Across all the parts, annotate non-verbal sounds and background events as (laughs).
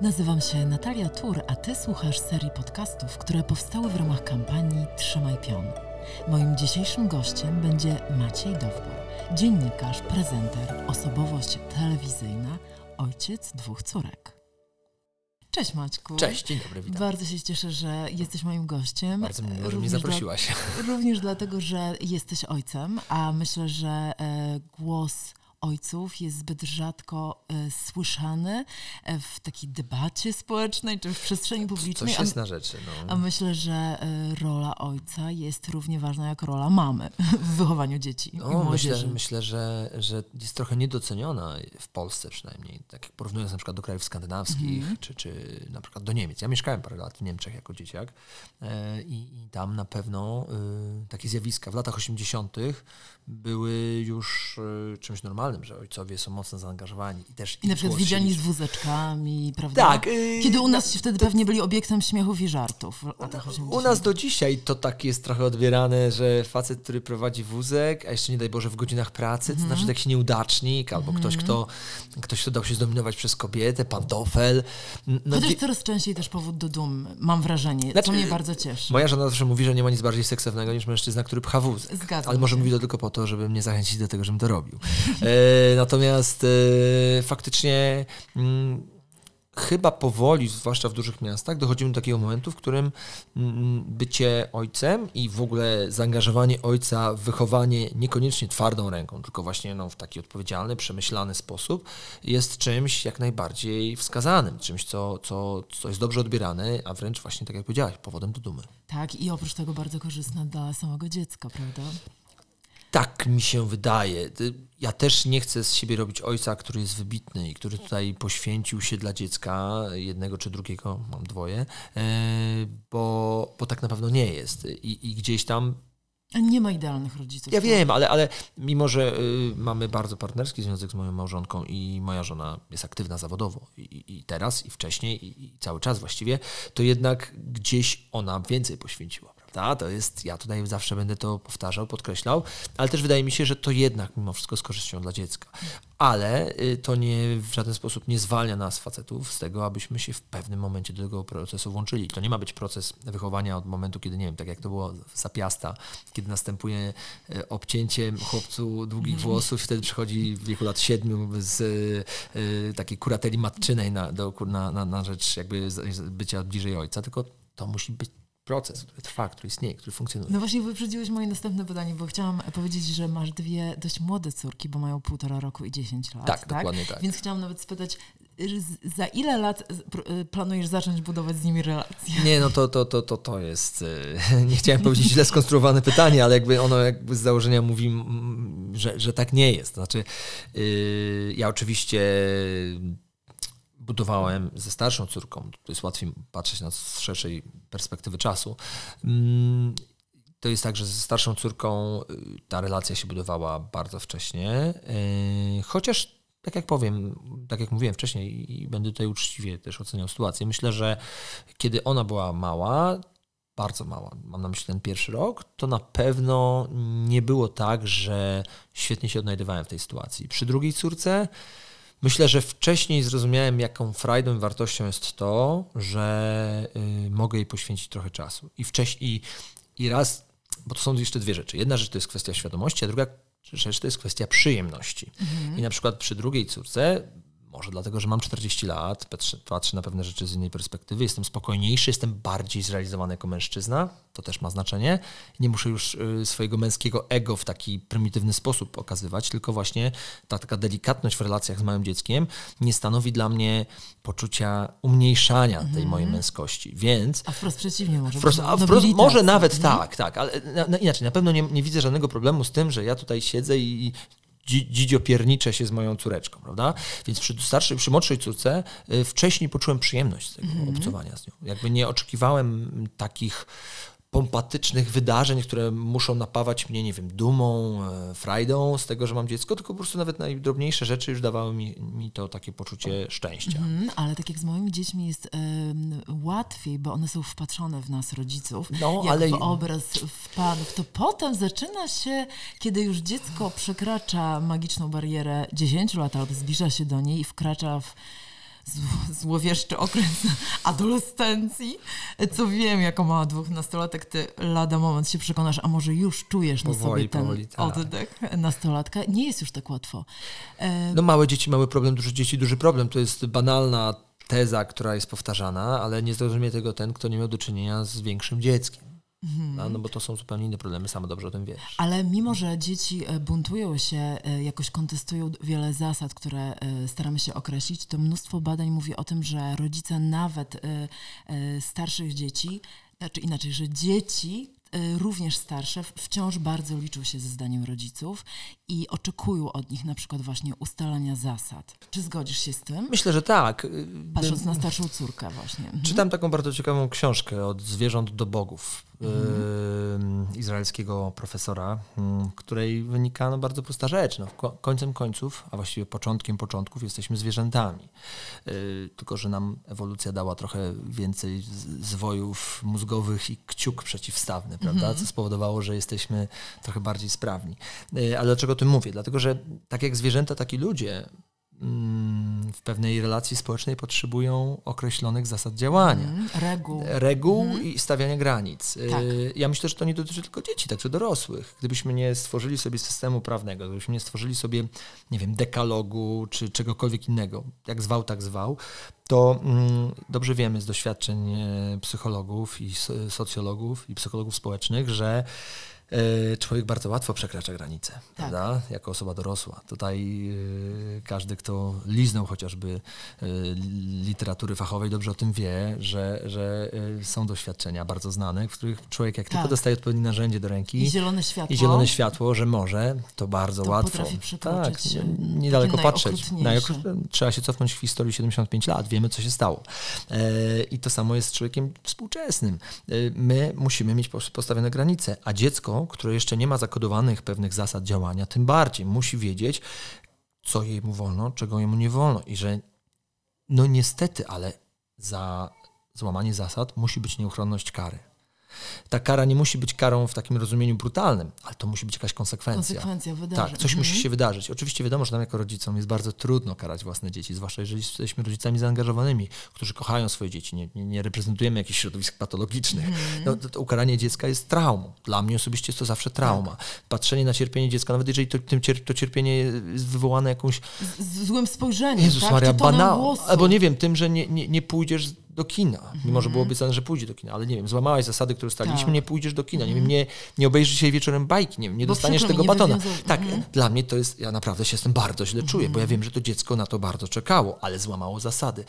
Nazywam się Natalia Tur, a Ty słuchasz serii podcastów, które powstały w ramach kampanii Trzymaj Pion. Moim dzisiejszym gościem będzie Maciej Dowbor, dziennikarz, prezenter, osobowość telewizyjna, ojciec dwóch córek. Cześć Maćku. Cześć, dzień dobry, witam. Bardzo się cieszę, że jesteś moim gościem. Bardzo miło, że mnie zaprosiłaś. Dla, również dlatego, że jesteś ojcem, a myślę, że e, głos ojców jest zbyt rzadko e, słyszany e, w takiej debacie społecznej czy w przestrzeni publicznej. Coś jest na rzeczy. No. A myślę, że e, rola ojca jest równie ważna jak rola mamy (laughs) w wychowaniu dzieci no, i młodzieży. Myślę, myślę że, że jest trochę niedoceniona w Polsce przynajmniej, tak jak porównując na przykład do krajów skandynawskich mm. czy, czy na przykład do Niemiec. Ja mieszkałem parę lat w Niemczech jako dzieciak i, i, tam na pewno y, takie zjawiska w latach 80. były już y, czymś normalnym że ojcowie są mocno zaangażowani i też. I na przykład widziani z wózeczkami, prawda? Tak. Y, Kiedy u nas to, wtedy to, pewnie byli obiektem śmiechów i żartów. U nas do dzisiaj to tak jest trochę odbierane, że facet, który prowadzi wózek, a jeszcze nie daj Boże w godzinach pracy, to mm. znaczy jakiś nieudacznik, albo mm. ktoś, mhm. kto, ktoś, kto dał się zdominować przez kobietę, pantofel. No, Chociaż coraz częściej też powód do dumy, mam wrażenie, znaczy, co mnie bardzo cieszy. Moja żona zawsze mówi, że nie ma nic bardziej seksownego niż mężczyzna, który pcha wózek. Zgadzam Ale może się. mówi to tylko po to, żeby mnie zachęcić do tego, żebym to robił. E, natomiast e, faktycznie mm, chyba powoli, zwłaszcza w dużych miastach, dochodzimy do takiego momentu, w którym mm, bycie ojcem i w ogóle zaangażowanie ojca w wychowanie niekoniecznie twardą ręką, tylko właśnie no, w taki odpowiedzialny, przemyślany sposób jest czymś jak najbardziej wskazanym, czymś, co, co, co jest dobrze odbierane, a wręcz właśnie, tak jak powiedziałaś, powodem do dumy. Tak, i oprócz tego bardzo korzystne dla samego dziecka, prawda? Tak mi się wydaje. Ja też nie chcę z siebie robić ojca, który jest wybitny i który tutaj poświęcił się dla dziecka, jednego czy drugiego, mam dwoje, e, bo, bo tak na pewno nie jest. I, i gdzieś tam nie ma idealnych rodziców. Ja wiem, ale, ale mimo, że y, mamy bardzo partnerski związek z moją małżonką i moja żona jest aktywna zawodowo i, i teraz, i wcześniej, i, i, cały czas właściwie, to jednak gdzieś ona więcej poświęciła prawda? To jest, ja tutaj zawsze będę to powtarzał, podkreślał, ale też wydaje mi się, że to jednak mimo wszystko z korzyścią dla dziecka. Ale y, to nie w żaden sposób nie zwalnia nas, facetów, z tego, abyśmy się w pewnym momencie do tego procesu włączyli. To nie ma być proces wychowania od momentu, kiedy, nie wiem, tak jak to było zapiasta, kiedy następuje y, obcięcie chłopcu długich mhm. włosów, wtedy przychodzi w wieku lat siedmiu z y, takiej kurateli matczynej na, do, na, na, na rzecz jakby bycia bliżej ojca, tylko to musi być proces, który trwa, który istnieje, który funkcjonuje. No właśnie wyprzedziłeś moje następne pytanie, bo chciałam powiedzieć, że masz dwie dość młode córki, bo mają półtora roku i dziesięć lat. Tak, tak? dokładnie tak. Więc chciałam nawet spytać, za ile lat y, planujesz zacząć budować z nimi relacje? Nie, no to, to, to, to, to jest, y, (laughs) nie chciałem powiedzieć źle skonstruowane pytanie, ale jakby ono jakby z założenia mówi, że, że tak nie jest. Znaczy, y, ja oczywiście budowałem ze starszą córką, to jest łatwiej patrzeć na szerszej perspektywy czasu. Mm, to jest tak, że ze starszą córką y, ta relacja się budowała bardzo wcześnie, y, chociaż tak jak powiem, tak jak mówiłem wcześniej i będę tutaj uczciwie też oceniał sytuację, myślę, że kiedy ona była mała, bardzo mała, mam na myśli ten pierwszy rok, to na pewno nie było tak, że świetnie się odnajdywałem w tej sytuacji. Przy drugiej córce Myślę, że wcześniej zrozumiałem, jaką frajdą i wartością jest to, że y, mogę jej poświęcić trochę czasu. I wcześniej, i, i raz, bo to są jeszcze dwie rzeczy. Jedna rzecz to jest kwestia świadomości, a druga rzecz to jest kwestia przyjemności. Mhm. I na przykład przy drugiej córce może dlatego, że mam 40 lat, patrzę, na pewne rzeczy z innej perspektywy, jestem spokojniejszy, jestem bardziej zrealizowany jako mężczyzna, to też ma znaczenie. Nie muszę już y, swojego męskiego ego w taki prymitywny sposób pokazywać, tylko właśnie ta taka delikatność w relacjach z małym dzieckiem nie stanowi dla mnie poczucia umniejszania tej mm. mojej męskości, więc... A wprost przeciwnie może wprost, a wprost, Może nawet tak, tak, ale na, na, inaczej, na pewno nie, nie widzę żadnego problemu z tym, że ja tutaj siedzę i dzidzio piernicze się z moją córeczką, prawda? Więc przy starszej, przy młodszej córce y, wcześniej poczułem przyjemność z tego mm -hmm. obcowania z nią. Jakby nie oczekiwałem takich pompatycznych wydarzeń, które muszą napawać mnie, nie wiem, dumą, e, frajdą z tego, że mam dziecko, tylko po prostu nawet najdrobniejsze rzeczy już dawały mi, mi to takie poczucie szczęścia. Mm, ale tak jak z moimi dziećmi jest łatwiej, bo one są wpatrzone w nas, rodziców, no, jak ale... w obraz, w panów, to potem zaczyna się, kiedy już dziecko przekracza magiczną barierę 10 lat albo zbliża się do niej i wkracza w złowieszczy okres adolescencji. Co wiem, jako mała dwunastolatek, ty lada moment się przekonasz, a może już czujesz powoli, na sobie ten powoli, tak. oddech nastolatka. Nie jest już tak łatwo. E... No małe dzieci, mały problem, duże dzieci, duży problem. To jest banalna teza, która jest powtarzana, ale nie zrozumie tego ten, kto nie miał do czynienia z większym dzieckiem. Mhm. No bo to są zupełnie inne problemy, sama dobrze o tym wiesz. Ale mimo, że dzieci e, buntują się, e, jakoś kontestują wiele zasad, które e, staramy się określić, to mnóstwo badań mówi o tym, że rodzice nawet starszych dzieci, znaczy inaczej, że dzieci również starsze wciąż bardzo liczą się ze zdaniem rodziców i oczekują od nich na przykład właśnie ustalania zasad. Czy zgodzisz się z tym? Myślę, że tak. Patrząc na starszą córkę właśnie. Mhm. Czytam taką bardzo ciekawą książkę od zwierząt do bogów mhm. Izraelskiego profesora, której wynika no, bardzo prosta rzecz. No, końcem końców, a właściwie początkiem początków jesteśmy zwierzętami. Y, tylko, że nam ewolucja dała trochę więcej zwojów mózgowych i kciuk przeciwstawny, prawda? Mhm. Co spowodowało, że jesteśmy trochę bardziej sprawni. Y, ale dlaczego o tym mówię? Dlatego, że tak jak zwierzęta, tak i ludzie Mm, w pewnej relacji społecznej potrzebują określonych zasad działania. Mm, reguł. Reguł mm. i stawiania granic. Y, tak. Ja myślę, że to nie dotyczy tylko dzieci, także dorosłych. Gdybyśmy nie stworzyli sobie systemu prawnego, gdybyśmy nie stworzyli sobie, nie wiem, dekalogu czy czegokolwiek innego, jak zwał, tak zwał, to mm, dobrze wiemy z doświadczeń e, psychologów i socjologów i psychologów społecznych, że człowiek bardzo łatwo przekracza granice, tak. prawda? Jako osoba dorosła. Tutaj e, każdy, kto liznął chociażby e, literatury fachowej, dobrze o tym wie, że, że są doświadczenia bardzo znane, w których człowiek jak tak. tylko dostaje odpowiednie narzędzie do ręki i zielone światło, i zielone światło że może, to bardzo to łatwo. Tak, niedaleko patrzeć. Trzeba się cofnąć w historii 75 lat, wiemy co się stało. I to samo jest z człowiekiem współczesnym. My musimy mieć postawione granice, a dziecko które jeszcze nie ma zakodowanych pewnych zasad działania, tym bardziej musi wiedzieć, co jemu wolno, czego jemu nie wolno i że no niestety, ale za złamanie zasad musi być nieuchronność kary. Ta kara nie musi być karą w takim rozumieniu brutalnym, ale to musi być jakaś konsekwencja. Konsekwencja wydarzeń. Tak, coś mhm. musi się wydarzyć. Oczywiście wiadomo, że nam jako rodzicom jest bardzo trudno karać własne dzieci, zwłaszcza jeżeli jesteśmy rodzicami zaangażowanymi, którzy kochają swoje dzieci, nie, nie, nie reprezentujemy jakichś środowisk patologicznych. Mhm. No, to, to, ukaranie dziecka jest traumą. Dla mnie osobiście jest to zawsze trauma. Tak. Patrzenie na cierpienie dziecka, nawet jeżeli to, tym to cierpienie jest wywołane jakąś... Z złym spojrzeniem, Jezus tak? Maria, banał. Albo nie wiem, tym, że nie, nie, nie pójdziesz do kina. -hmm. Mimo, że było mhm. obiecane, że pójdzie do kina, ale nie wiem, złamałaś zasady, które ustaliliśmy, tak. nie pójdziesz do kina, nie wiem, nie, nie obejrzysz dzisiaj wieczorem bajki, nie, wiem, nie dostaniesz tego batona. Tak, -hmm. dla mnie to jest, ja naprawdę się z tym bardzo źle czuję, bo ja wiem, że to dziecko na to bardzo czekało, ale złamało zasady.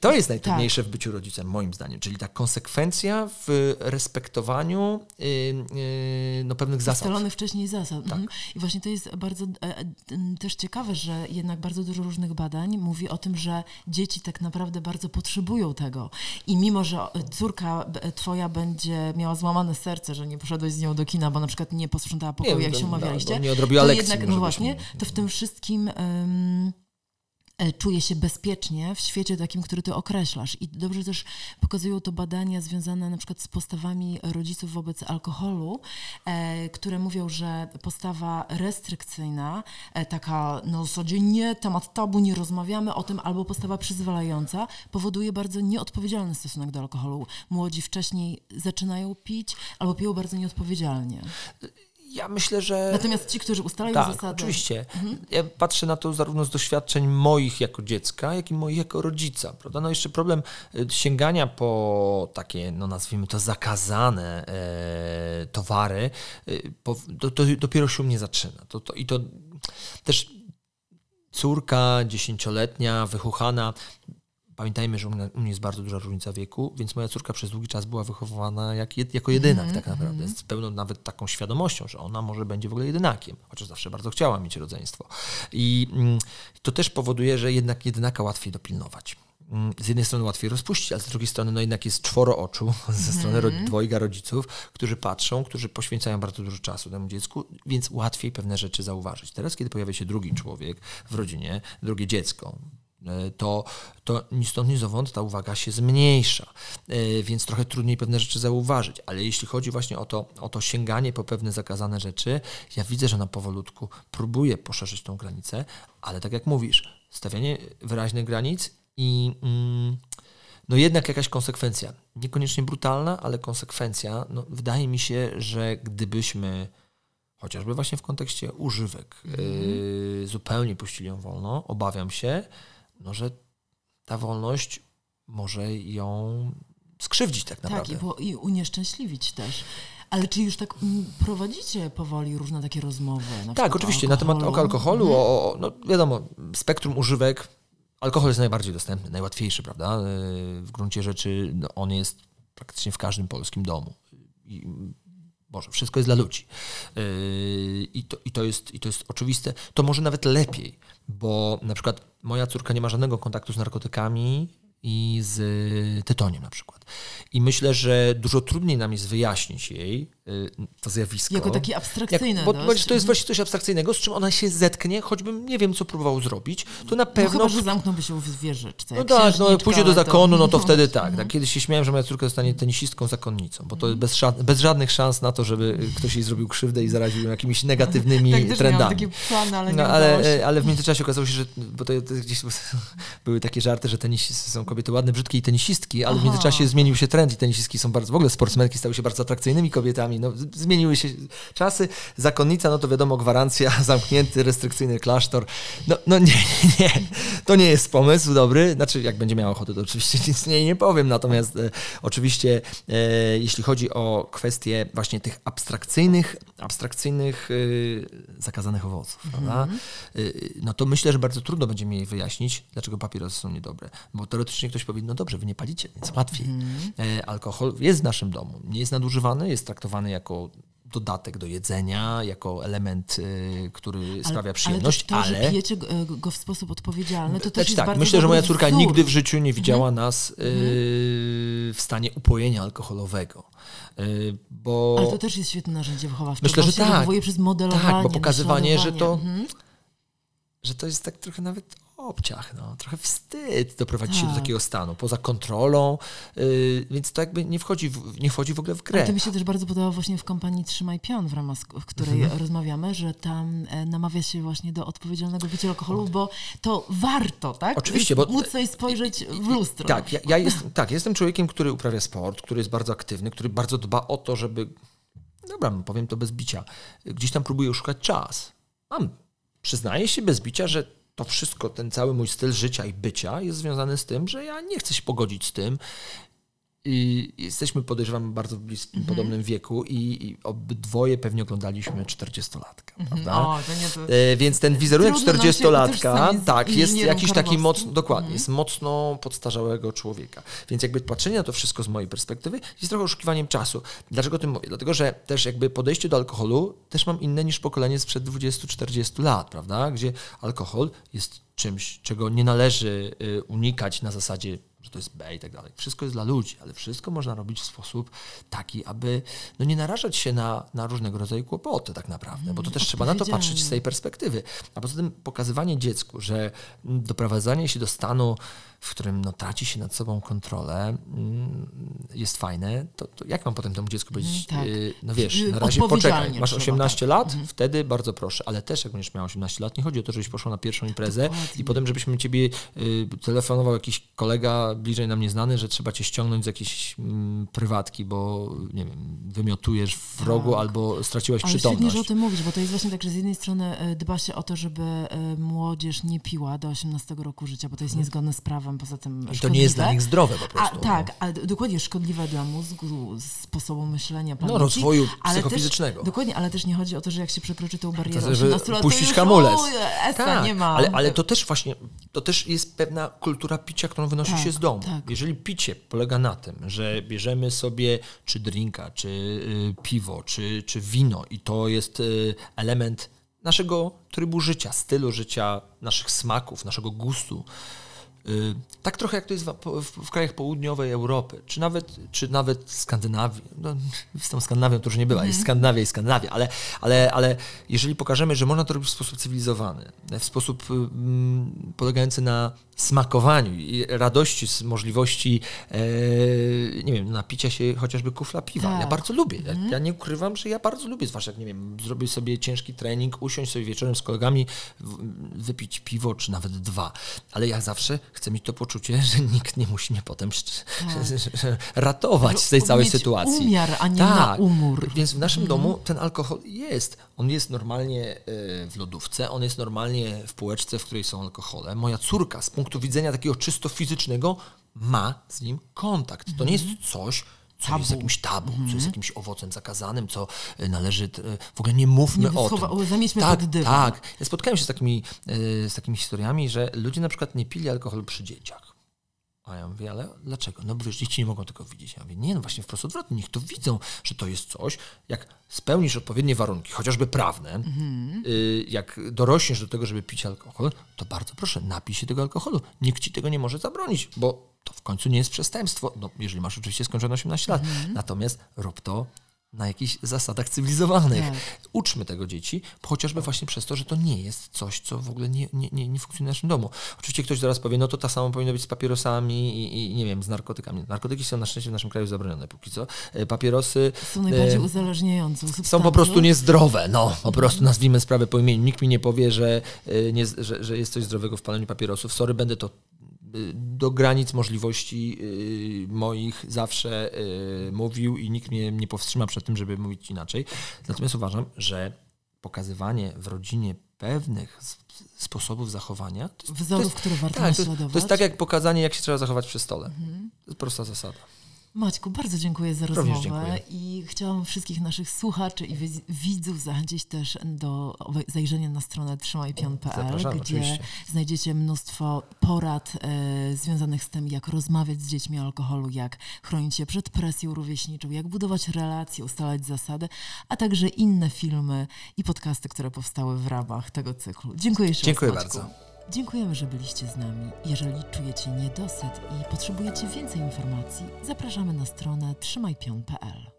To jest najtrudniejsze tak. w byciu rodzicem, moim zdaniem, czyli ta konsekwencja w respektowaniu yy, yy, no, pewnych zasad. Ustalonych wcześniej zasad. Tak. Mhm. I właśnie to jest bardzo e, e, też ciekawe, że jednak bardzo dużo różnych badań mówi o tym, że dzieci tak naprawdę bardzo potrzebują tego. I mimo, że córka twoja będzie miała złamane serce, że nie poszedłeś z nią do kina, bo na przykład nie posprzątała pokoju, jak się umawialiście. No, nie odrobiła to lekcji. Jednak, no właśnie, to w tym wszystkim... E, czuje się bezpiecznie w świecie takim, który ty określasz. I dobrze też pokazują to badania związane na przykład z postawami rodziców wobec alkoholu, e, które mówią, że postawa restrykcyjna, e, taka na zasadzie nie, temat tabu, nie rozmawiamy o tym, albo postawa przyzwalająca, powoduje bardzo nieodpowiedzialny stosunek do alkoholu. Młodzi wcześniej zaczynają pić albo piją bardzo nieodpowiedzialnie. Ja myślę, że. Natomiast ci, którzy ustalają tak, zasady. Oczywiście. Mhm. Ja patrzę na to zarówno z doświadczeń moich jako dziecka, jak i moich jako rodzica. Prawda? No jeszcze problem y, sięgania po takie, no nazwijmy to, zakazane e, towary, e, po, dopiero się u mnie zaczyna. To, to, I to też córka dziesięcioletnia, wychuchana, Pamiętajmy, że u mnie, u mnie, jest bardzo duża różnica wieku, więc moja córka przez długi czas była wychowywana jak, jako jedynak mm -hmm. tak naprawdę, mm -hmm. z pełną nawet taką świadomością, że ona może będzie w ogóle jedynakiem, chociaż zawsze bardzo chciała mieć rodzeństwo. I mm, to też powoduje, że jednak jedynaka łatwiej dopilnować mm, z jednej strony łatwiej rozpuścić, a z drugiej strony no jednak jest czworo oczu (laughs) ze strony mm. dwojga rodziców, którzy patrzą, którzy poświęcają bardzo dużo czasu temu dziecku, więc łatwiej pewne rzeczy zauważyć. Teraz, kiedy pojawia się drugi człowiek w rodzinie, drugie dziecko, to, to ni stąd, ni zowąd ta uwaga się zmniejsza, e, więc trochę trudniej pewne rzeczy zauważyć. Ale jeśli chodzi właśnie o to, o to sięganie po pewne zakazane rzeczy, ja widzę, że ona powolutku próbuje poszerzyć tą granicę, ale tak jak mówisz, stawianie wyraźnych granic i mm, no jednak jakaś konsekwencja. Niekoniecznie brutalna, ale konsekwencja. No, wydaje mi się, że gdybyśmy chociażby właśnie w kontekście używek mm. yy, zupełnie puścili ją wolno, obawiam się, no, że ta wolność może ją skrzywdzić tak naprawdę. Tak, i, bo, i unieszczęśliwić też. Ale czy już tak prowadzicie powoli różne takie rozmowy? Na tak, oczywiście, na temat alkoholu, mhm. o, no wiadomo, spektrum używek, alkohol jest najbardziej dostępny, najłatwiejszy, prawda? Y, w gruncie rzeczy no, on jest praktycznie w każdym polskim domu. I, Boże, wszystko jest dla ludzi. Y, I to, i, to jest, I to jest oczywiste. To może nawet lepiej, bo na przykład moja córka nie ma żadnego kontaktu z narkotykami, i z tytoniem na przykład. I myślę, że dużo trudniej nam jest wyjaśnić jej to zjawisko. Jako taki abstrakcyjne. Jak, bo, bo to jest mhm. właśnie coś abstrakcyjnego, z czym ona się zetknie, choćbym nie wiem, co próbował zrobić, to na pewno... No chyba, że zamknąłby się w wieżyczce. No tak, no pójdzie do zakonu, no to wtedy tak. tak. Kiedyś się śmiałem, że moja córka zostanie tenisistką, zakonnicą, bo to mhm. bez, bez żadnych szans na to, żeby ktoś jej zrobił krzywdę i zaraził ją jakimiś (laughs) negatywnymi tak, trendami. takie plany, ale no, ale, ale w międzyczasie okazało się, że bo to, to gdzieś (laughs) były takie żarty, że tenisisty są kobiety ładne, brzydkie i tenisistki, ale Aha. w międzyczasie zmienił się trend i tenisistki są bardzo, w ogóle sportsmenki stały się bardzo atrakcyjnymi kobietami. No, zmieniły się czasy. Zakonnica, no to wiadomo, gwarancja, (laughs) zamknięty, restrykcyjny klasztor. No, no nie, nie. To nie jest pomysł dobry. Znaczy, jak będzie miała ochotę, to oczywiście (laughs) nic nie, nie powiem. Natomiast e, oczywiście, e, jeśli chodzi o kwestie właśnie tych abstrakcyjnych, abstrakcyjnych e, zakazanych owoców, mm -hmm. E, no to myślę, że bardzo trudno będzie mi jej wyjaśnić, dlaczego papierosy są niedobre. Bo teoretycznie ktoś powie, no dobrze, wy nie palicie, więc łatwiej. Mm. Alkohol jest w naszym domu, nie jest nadużywany, jest traktowany jako dodatek do jedzenia, jako element, y, który ale, sprawia przyjemność, ale... To, ale... pijecie go w sposób odpowiedzialny, to też znaczy, jest tak, Myślę, że moja córka wzór. nigdy w życiu nie widziała mhm. nas y, mhm. w stanie upojenia alkoholowego. Y, bo... Ale to też jest świetne narzędzie wychowawcze. Myślę, że tak. przez modelowanie, Tak, bo pokazywanie, że to, mhm. że to jest tak trochę nawet obciach, no. trochę wstyd doprowadzić tak. się do tak. takiego stanu, poza kontrolą, yy, więc to jakby nie wchodzi, w, nie wchodzi w ogóle w grę. Ale to mi się też bardzo podoba właśnie w kampanii Trzymaj Pion, w ramach w której mhm. rozmawiamy, że tam e, namawia się właśnie do odpowiedzialnego picia alkoholu, bo to warto, tak? Oczywiście, bo... Móc sobie spojrzeć w lustro. Tak, ja, ja jestem, tak, jestem człowiekiem, który uprawia sport, który jest bardzo aktywny, który bardzo dba o to, żeby, dobra, powiem to bez bicia, gdzieś tam próbuję szukać czas. Mam, przyznaję się bez bicia, że to wszystko, ten cały mój styl życia i bycia jest związany z tym, że ja nie chcę się pogodzić z tym i jesteśmy, podejrzewam, bardzo w bliskim, mm -hmm. podobnym wieku i, i obydwoje pewnie oglądaliśmy 40-latka, mm -hmm. prawda? O, to to... E, więc ten wizerunek 40-latka, tak, jest jakiś taki mocno, dokładnie, mm -hmm. jest mocno podstarzałego człowieka. Więc jakby patrzenie na to wszystko z mojej perspektywy jest trochę oszukiwaniem czasu. Dlaczego o tym mówię? Dlatego, że też jakby podejście do alkoholu też mam inne niż pokolenie sprzed 20-40 lat, prawda? Gdzie alkohol jest czymś, czego nie należy y, unikać na zasadzie że to jest B i tak dalej. Wszystko jest dla ludzi, ale wszystko można robić w sposób taki, aby no nie narażać się na, na różnego rodzaju kłopoty tak naprawdę, bo to też trzeba na to patrzeć z tej perspektywy. A poza tym pokazywanie dziecku, że doprowadzanie się do stanu w którym no, traci się nad sobą kontrolę, mm, jest fajne, to, to jak mam potem temu dziecku powiedzieć, mm, tak. Y, no wiesz, na razie poczekaj, masz 18 tak. lat, mhm. wtedy bardzo proszę, ale też jak będziesz miał 18 lat, nie chodzi o to, żebyś poszła na pierwszą imprezę. I potem, żebyśmy ciebie y, telefonował jakiś kolega bliżej nam nieznany, że trzeba cię ściągnąć z jakiejś mm, prywatki, bo nie wiem, wymiotujesz w tak. rogu albo straciłaś ale przytomność. Ale świetnie, że o tym mówisz, bo to jest właśnie tak, że z jednej strony y, dba się o to, żeby młodzież nie piła do 18 roku życia, bo to jest mhm. niezgodne z prawem poza tym I to nie jest dla nich zdrowe po prostu. A, tak, ale dokładnie szkodliwe dla mózgu, sposobu myślenia, pamięci. No, rozwoju psychofizycznego. Też, dokładnie, ale też nie chodzi o to, że jak się przekroczy tą barierę to, żeby puścić to hamulec. tak, nie ma. Ale, ale to też właśnie, to też jest pewna kultura picia, którą wynosi tak, się z domu. Tak. Jeżeli picie polega na tym, że bierzemy sobie czy drinka, czy y, piwo, czy, czy wino i to jest y, element naszego trybu życia, stylu życia, naszych smaków, naszego gustu, tak trochę jak to jest w, w, krajach południowej Europy, czy nawet, czy nawet Skandynawii. No, (laughs) z tą Skandynawią to już nie była, jest mhm. Skandynawia i Skandynawia, ale, ale, ale jeżeli pokażemy, że można to robić w sposób cywilizowany, w sposób mm, polegający na smakowaniu i radości z możliwości, e, nie wiem, napicia się chociażby kufla piwa. Tak. Ja bardzo lubię. Ja, ja nie ukrywam, że ja bardzo lubię, zwłaszcza jak, nie wiem, zrobię sobie ciężki trening, usiąść sobie wieczorem z kolegami, wypić piwo, czy nawet dwa. Ale ja zawsze chcę mieć to poczucie, (laughs) że nikt nie musi mnie potem szcz- (laughs) ratować z tej całej Mieć sytuacji. umiar, a nie na umór. Więc w naszym domu ten alkohol jest. On jest normalnie e, w lodówce, on jest normalnie w półeczce, w której są alkohole. Moja córka z punktu widzenia takiego czysto fizycznego ma z nim kontakt. To nie jest coś, co jest jakimś tabu, co jest jakimś owocem zakazanym, co e, należy, e, w ogóle nie mówmy Nie o tym. zamieśmy tak, pod dywan. Tak, ja spotkałem się z takimi, e, z takimi historiami, że ludzie na przykład nie pili alkoholu przy dzieciach. A ja mówię, ale dlaczego? No bo przecież dzieci nie mogą tego widzieć. Ja mówię, nie, no właśnie wprost odwrotnie, niech to widzą, że to jest coś, jak spełnisz odpowiednie warunki, chociażby prawne, Mhm. y, jak dorośniesz do tego, żeby pić alkohol, to bardzo proszę, napij się tego alkoholu. Nikt ci tego nie może zabronić, bo to w końcu nie jest przestępstwo, no jeżeli masz oczywiście skończone 18 lat. Mhm. Natomiast rób to na jakichś zasadach cywilizowanych. Tak. Uczmy tego dzieci, chociażby właśnie przez to, że to nie jest coś, co w ogóle nie, nie, nie, nie funkcjonuje w naszym domu. Oczywiście ktoś zaraz powie, no to tak samo powinno być z papierosami i, i nie wiem, z narkotykami. Narkotyki są na szczęście w naszym kraju zabronione póki co. E, Papierosy Są najbardziej e, uzależniającą są po prostu niezdrowe. No, po prostu nazwijmy sprawę po imieniu. Nikt mi nie powie, że, e, nie, że, że jest coś zdrowego w paleniu papierosów. Sorry, będę to do granic możliwości y, moich zawsze y, mówił i nikt mnie nie powstrzyma przed tym, żeby mówić inaczej. Natomiast uważam, że pokazywanie w rodzinie pewnych sposobów zachowania to jest, Wzorów, to jest, które warto tak, naśladować. Mhm. to jest tak jak pokazanie, jak się trzeba zachować przy stole. To jest prosta zasada. Maćku, bardzo dziękuję za Również rozmowę dziękuję. i chciałam wszystkich naszych słuchaczy i widzów zachęcić też do zajrzenia na stronę trzymajpion.pl, gdzie oczywiście. znajdziecie mnóstwo porad e, związanych z tym, jak rozmawiać z dziećmi o alkoholu, jak chronić się przed presją rówieśniczą, jak budować relacje, ustalać zasady, a także inne filmy i podcasty, które powstały w ramach tego cyklu. Dziękuję jeszcze Dziękuję bardzo. Dziękujemy, że byliście z nami. Jeżeli czujecie niedosyt i potrzebujecie więcej informacji, zapraszamy na stronę trzymajpion.pl.